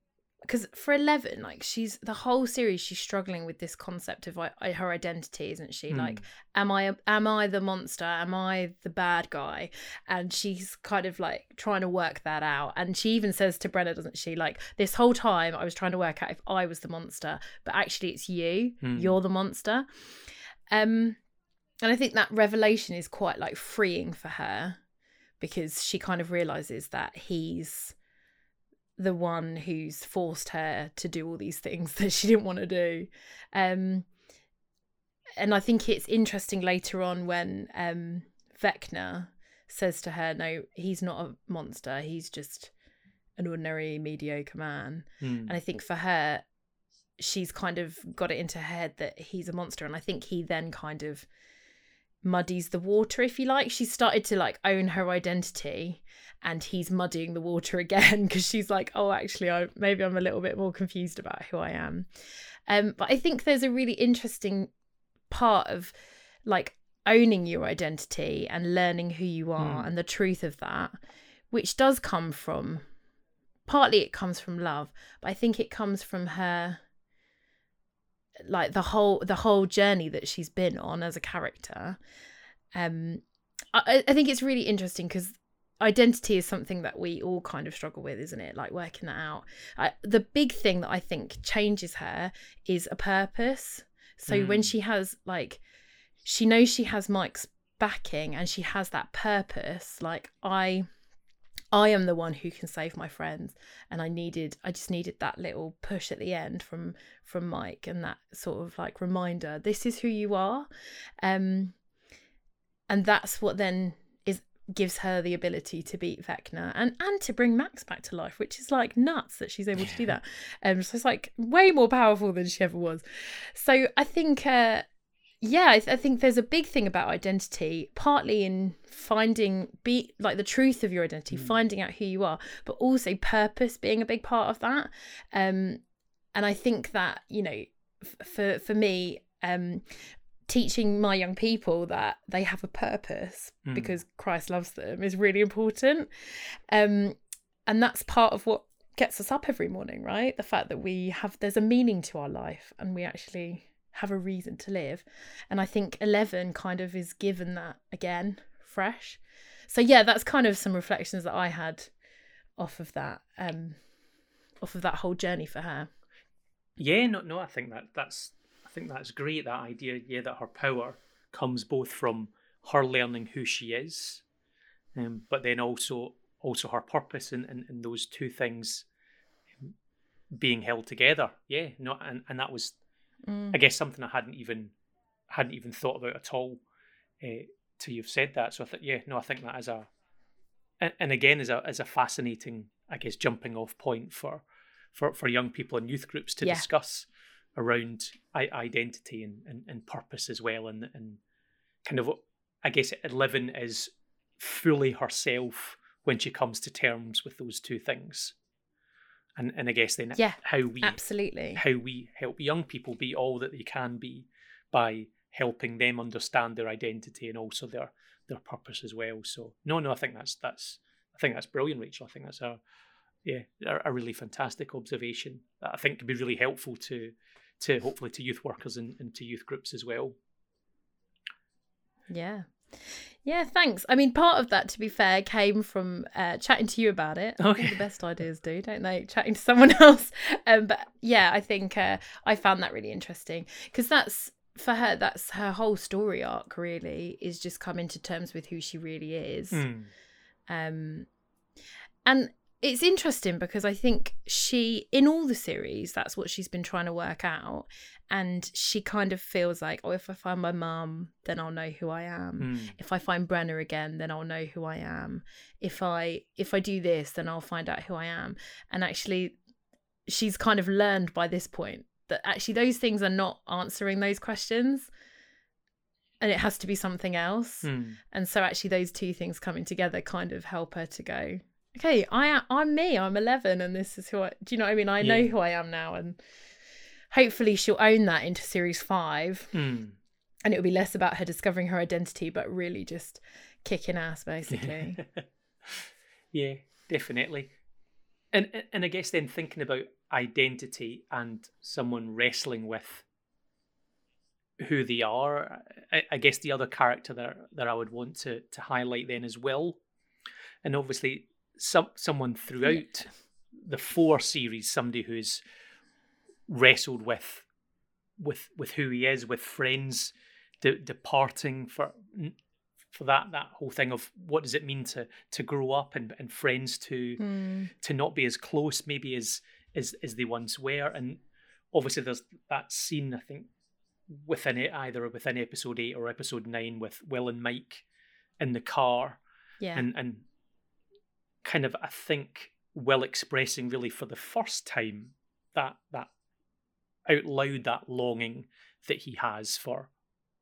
because for Eleven, like she's the whole series, she's struggling with this concept of like, her identity, isn't she? Hmm. Like, am I am I the monster? Am I the bad guy? And she's kind of like trying to work that out. And she even says to Brenner, doesn't she? Like this whole time, I was trying to work out if I was the monster, but actually, it's you. Hmm. You're the monster. Um, and I think that revelation is quite like freeing for her because she kind of realizes that he's the one who's forced her to do all these things that she didn't want to do. Um, and I think it's interesting later on when um, Vecna says to her, No, he's not a monster, he's just an ordinary, mediocre man. Hmm. And I think for her, she's kind of got it into her head that he's a monster. And I think he then kind of muddies the water, if you like. She's started to like own her identity and he's muddying the water again because she's like, oh, actually, I maybe I'm a little bit more confused about who I am. Um, but I think there's a really interesting part of like owning your identity and learning who you are Hmm. and the truth of that, which does come from partly it comes from love, but I think it comes from her like the whole the whole journey that she's been on as a character. Um I, I think it's really interesting because identity is something that we all kind of struggle with, isn't it? Like working that out. I, the big thing that I think changes her is a purpose. So when Mm. she has like, she knows she has Mike's backing and she has that purpose. Like I, I am the one who can save my friends, and I needed, I just needed that little push at the end from from Mike and that sort of like reminder. This is who you are, um, and that's what then is gives her the ability to beat Vecna and and to bring Max back to life, which is like nuts that she's able to do that. Um, so it's like way more powerful than she ever was. So I think, uh, yeah, I, th- I think there's a big thing about identity, partly in finding be like the truth of your identity, finding out who you are, but also purpose being a big part of that. Um, and I think that you know f- for for me, um, teaching my young people that they have a purpose Mm. because Christ loves them is really important. Um, and that's part of what gets us up every morning, right? The fact that we have there's a meaning to our life and we actually have a reason to live. And I think 11 kind of is given that again, fresh. So yeah, that's kind of some reflections that I had off of that um off of that whole journey for her. Yeah, no, no. I think that that's I think that's great. That idea, yeah, that her power comes both from her learning who she is, um, but then also also her purpose, and and, and those two things um, being held together. Yeah, no, and and that was, Mm. I guess, something I hadn't even hadn't even thought about at all. Uh, till you've said that, so I thought, yeah, no, I think that is a, and, and again, is a is a fascinating, I guess, jumping off point for for, for young people and youth groups to Yeah. discuss around I- identity and, and, and purpose as well and and kind of I guess Eleven is fully herself when she comes to terms with those two things. And and I guess then Yeah, how we Absolutely. how we help young people be all that they can be by helping them understand their identity and also their their purpose as well. So no, no, I think that's that's I think that's brilliant, Rachel. I think that's a yeah a, a really fantastic observation that I think could be really helpful to to hopefully to youth workers and, and to youth groups as well. Yeah. Yeah, thanks. I mean, part of that, to be fair, came from uh, chatting to you about it. Okay. the best ideas do, don't they? Chatting to someone else. Um, but yeah, I think uh, I found that really interesting because that's for her. That's her whole story arc. Really, is just coming to terms with who she really is. Hmm. Um, and it's interesting because I think she, in all the series, that's what she's been trying to work out. And she kind of feels like, oh, if I find my mum, then I'll know who I am. Hmm. If I find Brenner again, then I'll know who I am. If I if I do this, then I'll find out who I am. And actually, she's kind of learned by this point that actually those things are not answering those questions, and it has to be something else. Hmm. And so actually those two things coming together kind of help her to go, okay, I I'm me, I'm 11 and this is who I do you know what I mean? I know who I am now and hopefully she'll own that into series 5 Hmm. and it'll be less about her discovering her identity but really just kicking ass basically. yeah, definitely. And and I guess then thinking about identity and someone wrestling with who they are, I, I guess the other character that that I would want to to highlight then as well, and obviously some someone throughout the four series, somebody who's wrestled with with with who he is, with friends de- departing for for that that whole thing of what does it mean to to grow up and and friends to Hmm. to not be as close maybe as as as they once were and obviously there's that scene i think within it either within episode 8 or episode 9 with will and mike in the car Yeah. and and kind of i think well expressing really for the first time that that out loud that longing that he has for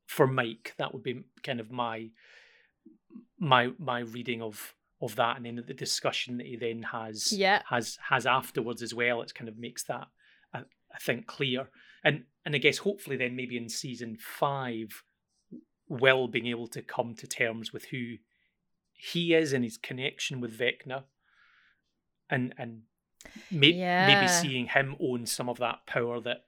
for mike. That would be kind of my my my reading of of that and then the discussion that he then has Yeah. has has afterwards as well. It kind of makes that I, I think clear. And and i guess hopefully then maybe in season five will being able to come to terms with who he is and his connection with vecna and and may, maybe seeing him own some of that power that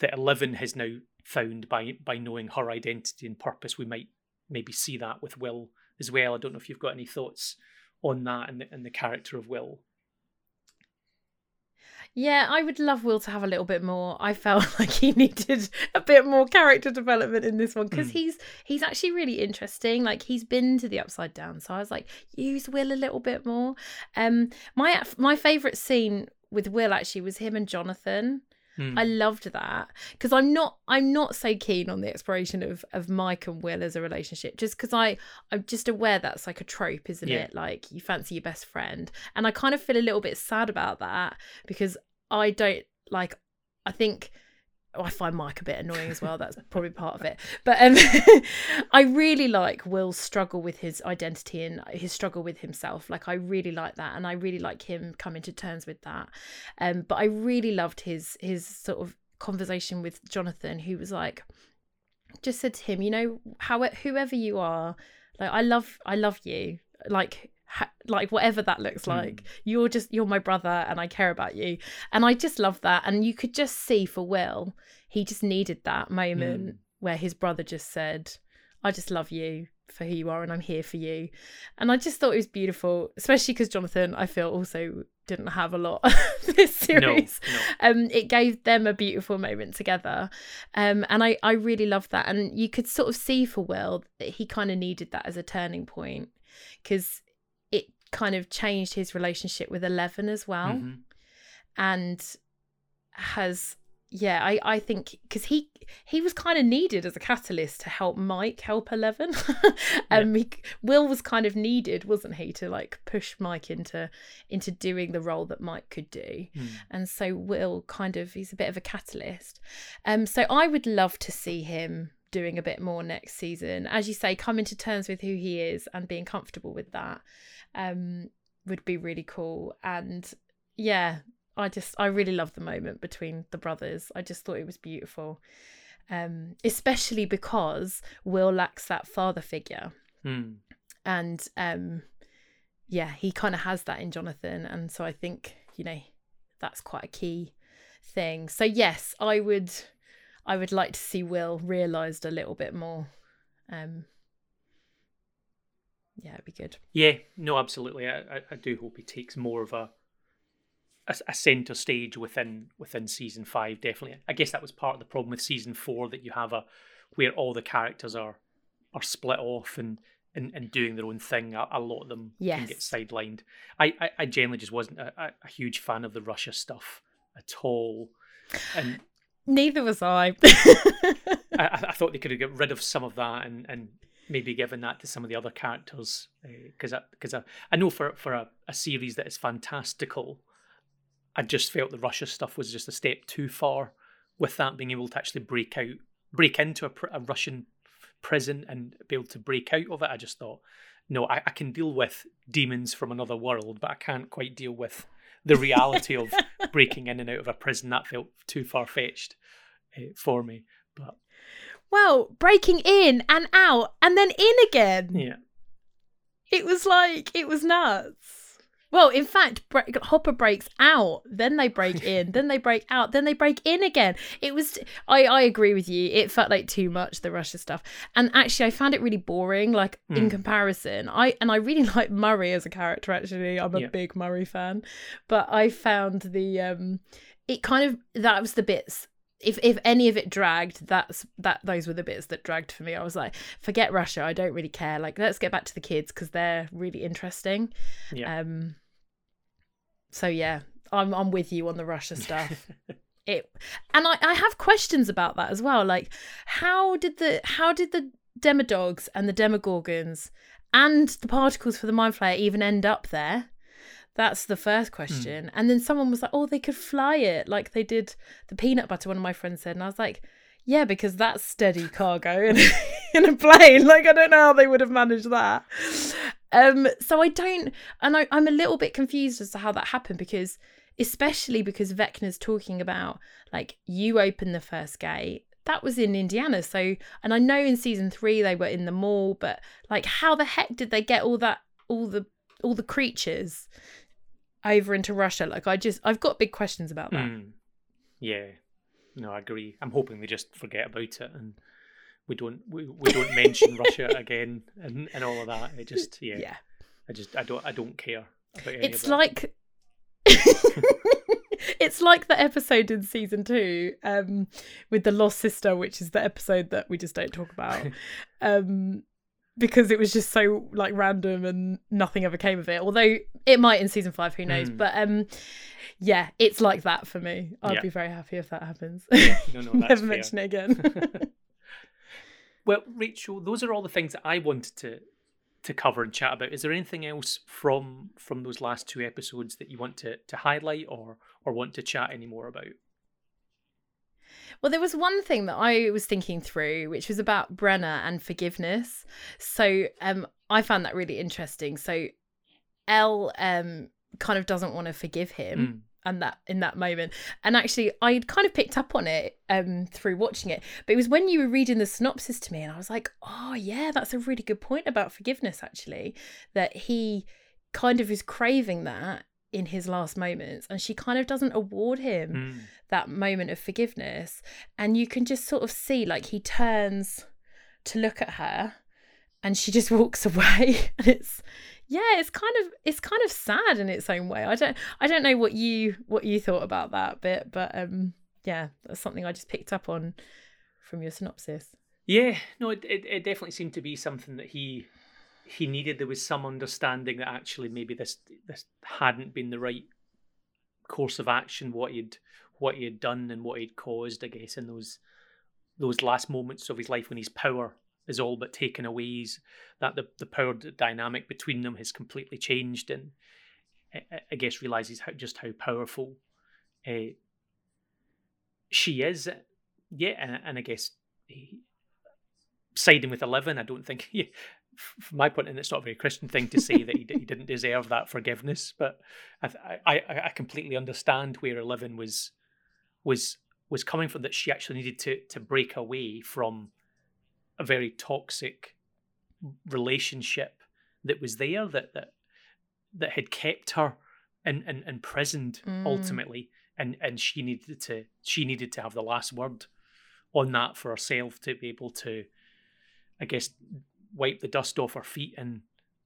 that Eleven has now found by by knowing her identity and purpose. We might maybe see that with Will as well. I don't know if you've got any thoughts on that and the, and the character of Will. Yeah, I would love Will to have a little bit more. I felt like he needed a bit more character development in this one because Mm. he's he's actually really interesting. Like he's been to the upside down, so I was like, use Will a little bit more. Um, my my favorite scene with Will actually was him and Jonathan. Hmm. I loved that because I'm not I'm not so keen on the exploration of of Mike and Will as a relationship just because I I'm just aware that's like a trope isn't Yeah. it like you fancy your best friend and I kind of feel a little bit sad about that because I don't like I think oh, I find Mike a bit annoying as well. That's probably part of it. But um I really like Will's struggle with his identity and his struggle with himself. Like I really like that and I really like him coming to terms with that. Um, but I really loved his his sort of conversation with Jonathan, who was like, just said to him, you know, how whoever you are, like I love, I love you, like. Ha- like whatever that looks like. You're just you're my brother and i care about you. And i just love that. And you could just see for will he just needed that moment Mm. where his brother just said i just love you for who you are and i'm here for you. And i just thought it was beautiful especially because jonathan i feel also didn't have a lot this series no. um it gave them a beautiful moment together. Um and i i really loved that. And you could sort of see for will that he kind of needed that as a turning point because kind of changed his relationship with 11 as well. Mhm. and has yeah i i think because he he was kind of needed as a catalyst to help mike help 11 um he, will was kind of needed wasn't he to like push mike into into doing the role that mike could do. Mm. and so will kind of he's a bit of a catalyst. Um so i would love to see him doing a bit more next season. As you say coming to terms with who he is and being comfortable with that um would be really cool. And yeah i just i really love the moment between the brothers. I just thought it was beautiful um especially because will lacks that father figure. Mm. and um yeah he kind of has that in jonathan. And so i think you know that's quite a key thing. So yes i would i would like to see will realized a little bit more um yeah it'd be good Yeah, no, absolutely. I, I, I do hope he takes more of a a, a center stage within within season five. Definitely, I guess that was part of the problem with season four that you have a where all the characters are are split off and and, and doing their own thing. A, a lot of them can get sidelined. I, I, I generally just wasn't a, a, a huge fan of the Russia stuff at all, and neither was i I, I I thought they could have got rid of some of that and, and maybe given that to some of the other characters eh, because I because I, I know for for a, a series that is fantastical, I just felt the Russia stuff was just a step too far. With that being able to actually break out, break into a, a Russian prison and be able to break out of it, I just thought, no, I, I can deal with demons from another world, but I can't quite deal with the reality of breaking in and out of a prison. That felt too far fetched uh, for me. But well breaking in and out and then in again yeah, It was like it was nuts. Well, in fact, Bre- Hopper breaks out, then they break in, then they break out, then they break in again. It was. I I agree with you. It felt like too much the Russia stuff, and actually, I found it really boring. Like in Mm. comparison, I and I really like Murray as a character. Actually, I'm a Yeah. big Murray fan, but I found the um, it kind of that was the bits if if any of it dragged that's that those were the bits that dragged for me. I was like forget russia i don't really care. Like let's get back to the kids because they're really interesting. Yeah. um so yeah i'm i'm with you on the russia stuff. It and i i have questions about that as well. Like how did the how did the demodogs and the demogorgons and the particles for the mind flayer even end up there that's the first question. And then someone was like oh they could fly it like they did the peanut butter one of my friends said. And i was like yeah because that's steady cargo in, in a plane. Like i don't know how they would have managed that. Um so i don't and I, i'm a little bit confused as to how that happened because especially because vecna's talking about like you open the first gate. That was in indiana so and i know in season three they were in the mall but like how the heck did they get all that all the all the creatures over into russia like i just i've got big questions about that Mm. Yeah. No, I agree. I'm hoping they just forget about it and we don't we, we don't mention Russia again and, and all of that. It just yeah, yeah I just I don't I don't care about any it's like it's like the episode in season two um with the lost sister which is the episode that we just don't talk about um because it was just so like random and nothing ever came of it although it might in season five who knows Mm. but um yeah it's like that for me i'd Yeah. be very happy if that happens no, no, never fair. mention it again Well, Rachel, those are all the things that I wanted to to cover and chat about. Is there anything else from from those last two episodes that you want to to highlight or or want to chat any more about? Well, there was one thing that I was thinking through, which was about Brenner and forgiveness. So um, I found that really interesting. So El um, kind of doesn't want to forgive him. and that in that moment and actually i'd kind of picked up on it um through watching it but it was when you were reading the synopsis to me and i was like oh yeah that's a really good point about forgiveness actually that he kind of is craving that in his last moments and she kind of doesn't award him Mm. that moment of forgiveness. And you can just sort of see like he turns to look at her and she just walks away. And it's yeah it's kind of it's kind of sad in its own way. I don't i don't know what you what you thought about that bit but um yeah that's something i just picked up on from your synopsis. Yeah, no, it, it, it definitely seemed to be something that he he needed. There was some understanding that actually maybe this this hadn't been the right course of action. What he'd what he had done and what he'd caused, I guess, in those those last moments of his life when his power is all but taken away. He's, that the the power dynamic between them has completely changed, and I, I- guess realizes how just how powerful uh, she is. Yeah, and, and I guess he, siding with Eleven, I don't think, yeah, from my point, and it's not a very Christian thing to say that he, d- he didn't deserve that forgiveness, but I, th- I, I completely understand where Eleven was was was coming from. That she actually needed to to break away from a very toxic relationship that was there that that that had kept her in, in, imprisoned Mm. ultimately and and she needed to she needed to have the last word on that for herself to be able to i guess wipe the dust off her feet and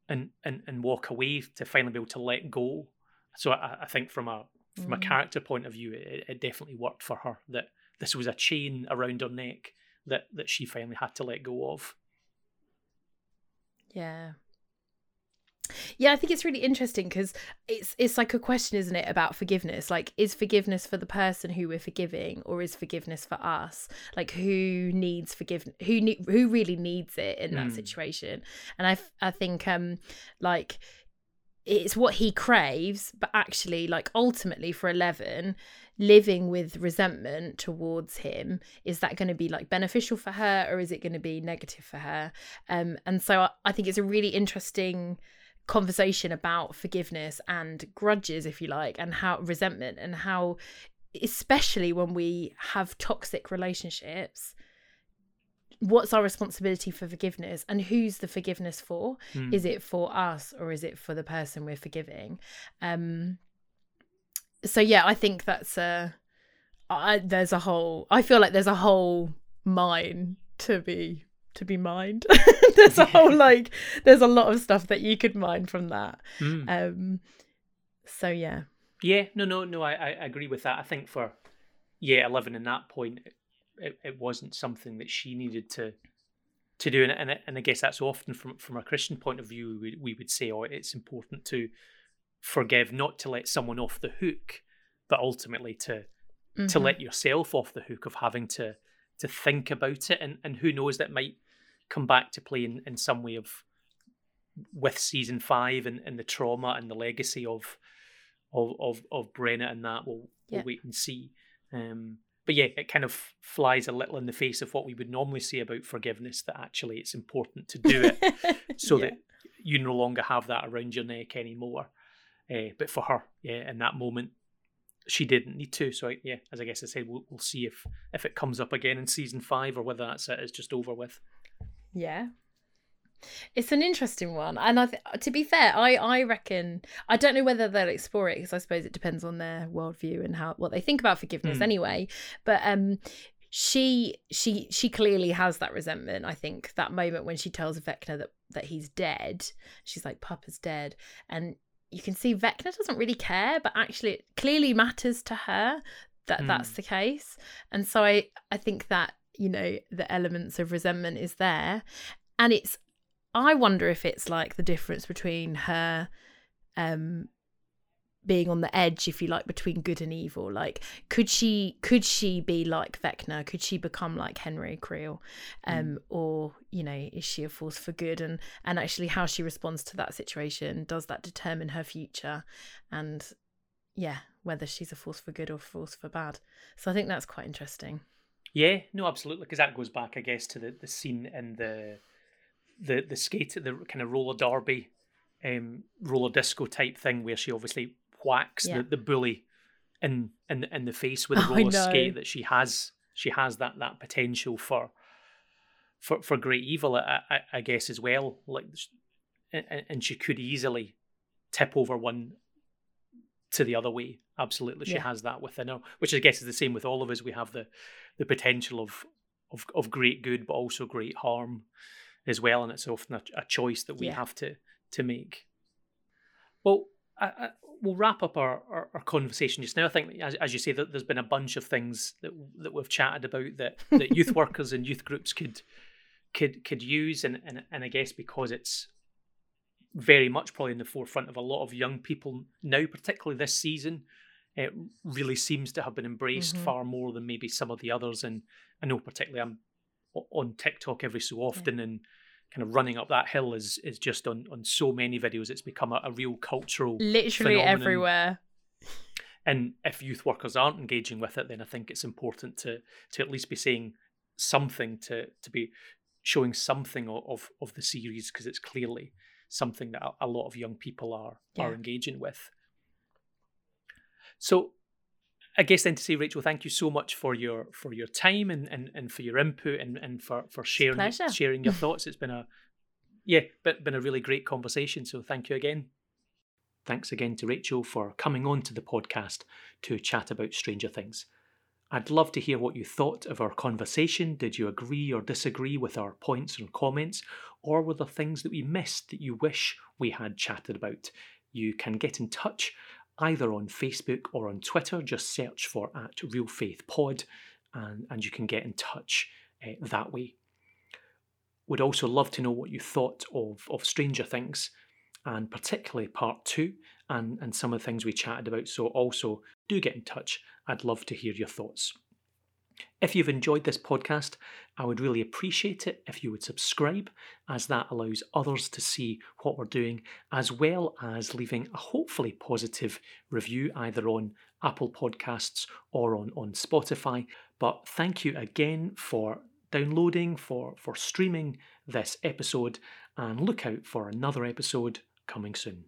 and and, and walk away to finally be able to let go so i, I think from a from a Mm. character point of view it, it definitely worked for her that this was a chain around her neck that that she finally had to let go of Yeah. Yeah, I think it's really interesting because it's it's like a question, isn't it, about forgiveness? Like, is forgiveness for the person who we're forgiving, or is forgiveness for us? Like, who needs forgiveness? Who ne- who really needs it in that Mm. situation? And I I think um like it's what he craves, but actually, like ultimately for Eleven, living with resentment towards him is that going to be like beneficial for her or is it going to be negative for her? Um, and so I, I think it's a really interesting conversation about forgiveness and grudges, if you like, and how resentment and how, especially when we have toxic relationships. What's our responsibility for forgiveness and who's the forgiveness for? Mm. Is it for us or is it for the person we're forgiving? Um so yeah, I think that's a I, there's a whole I feel like there's a whole mine to be to be mined. there's a whole like there's a lot of stuff that you could mine from that. Mm. Um so yeah. Yeah, no, no, no. I, I agree with that. I think for yeah, eleven in that point, it, it, it wasn't something that she needed to to do, and and, I- and I guess that's often from from a Christian point of view, we, we would say, oh, it's important to forgive, not to let someone off the hook, but ultimately to to Mhm. let yourself off the hook of having to to think about it, and and who knows that might come back to play in, in some way of with season five and, and the trauma and the legacy of of of of Brenner and that we'll we'll wait and see. Um, but yeah, it kind of flies a little in the face of what we would normally say about forgiveness. That actually it's important to do it so Yeah. that you no longer have that around your neck anymore. Uh, but for her, yeah, in that moment, she didn't need to. So I, yeah, as I guess I said, we'll, we'll see if if it comes up again in season five or whether that's. It's just over with. Yeah. It's an interesting one, and I th- to be fair, I I reckon I don't know whether they'll explore it because I suppose it depends on their worldview and how what they think about forgiveness Mm. anyway. But um, she she she clearly has that resentment. I think that moment when she tells Vecna that that he's dead, she's like, "Papa's dead," and you can see Vecna doesn't really care, but actually it clearly matters to her that that's Mm. the case. And so I I think that you know the elements of resentment is there. And it's i wonder if it's like the difference between her um being on the edge if you like between good and evil. Like could she could she be like vecna? Could she become like henry creel? Um or you know is she a force for good? And and actually how she responds to that situation does that determine her future? And yeah whether she's a force for good or force for bad. So i think that's quite interesting Yeah, no, absolutely, because that goes back, I guess, to the, the scene in the the the skate, the kind of roller derby, um, roller disco type thing, where she obviously whacks Yeah. the, the bully in in in the face with a roller skate that she has she has that that potential for for for great evil I, I, I guess as well. Like and, and she could easily tip over one to the other way absolutely she Yeah. has that within her which i guess is the same with all of us we have the the potential of of, of great good but also great harm as well and it's often a, a choice that we Yeah. have to to make well I, I, we'll wrap up our, our, our conversation just now. I think, as, as you say, that there's been a bunch of things that that we've chatted about that, that youth workers and youth groups could could could use, and, and and I guess because it's very much probably in the forefront of a lot of young people now, particularly this season, it really seems to have been embraced Mhm. far more than maybe some of the others. And I know particularly I'm on TikTok every so often, and kind of running up that hill is is just on on so many videos. It's become a, a real cultural Literally phenomenon. everywhere. and if youth workers aren't engaging with it then i think it's important to to at least be saying something to to be showing something of of, the series because it's clearly something that a, a lot of young people are are engaging with so I guess then to say, Rachel, thank you so much for your for your time and, and, and for your input and, and for, for sharing pleasure. sharing your thoughts. It's been a yeah, been, been a really great conversation. So thank you again. Thanks again to Rachel for coming on to the podcast to chat about Stranger Things. I'd love to hear what you thought of our conversation. Did you agree or disagree with our points and comments? Or were there things that we missed that you wish we had chatted about? You can get in touch either on Facebook or on Twitter. Just search for at Reel Faith Pod and, and you can get in touch uh, that way. Would also love to know what you thought of, of Stranger Things and particularly part two and, and some of the things we chatted about. So also do get in touch. I'd love to hear your thoughts. If you've enjoyed this podcast, I would really appreciate it if you would subscribe, as that allows others to see what we're doing, as well as leaving a hopefully positive review either on Apple Podcasts or on, on Spotify. But thank you again for downloading, for, for streaming this episode, and look out for another episode coming soon.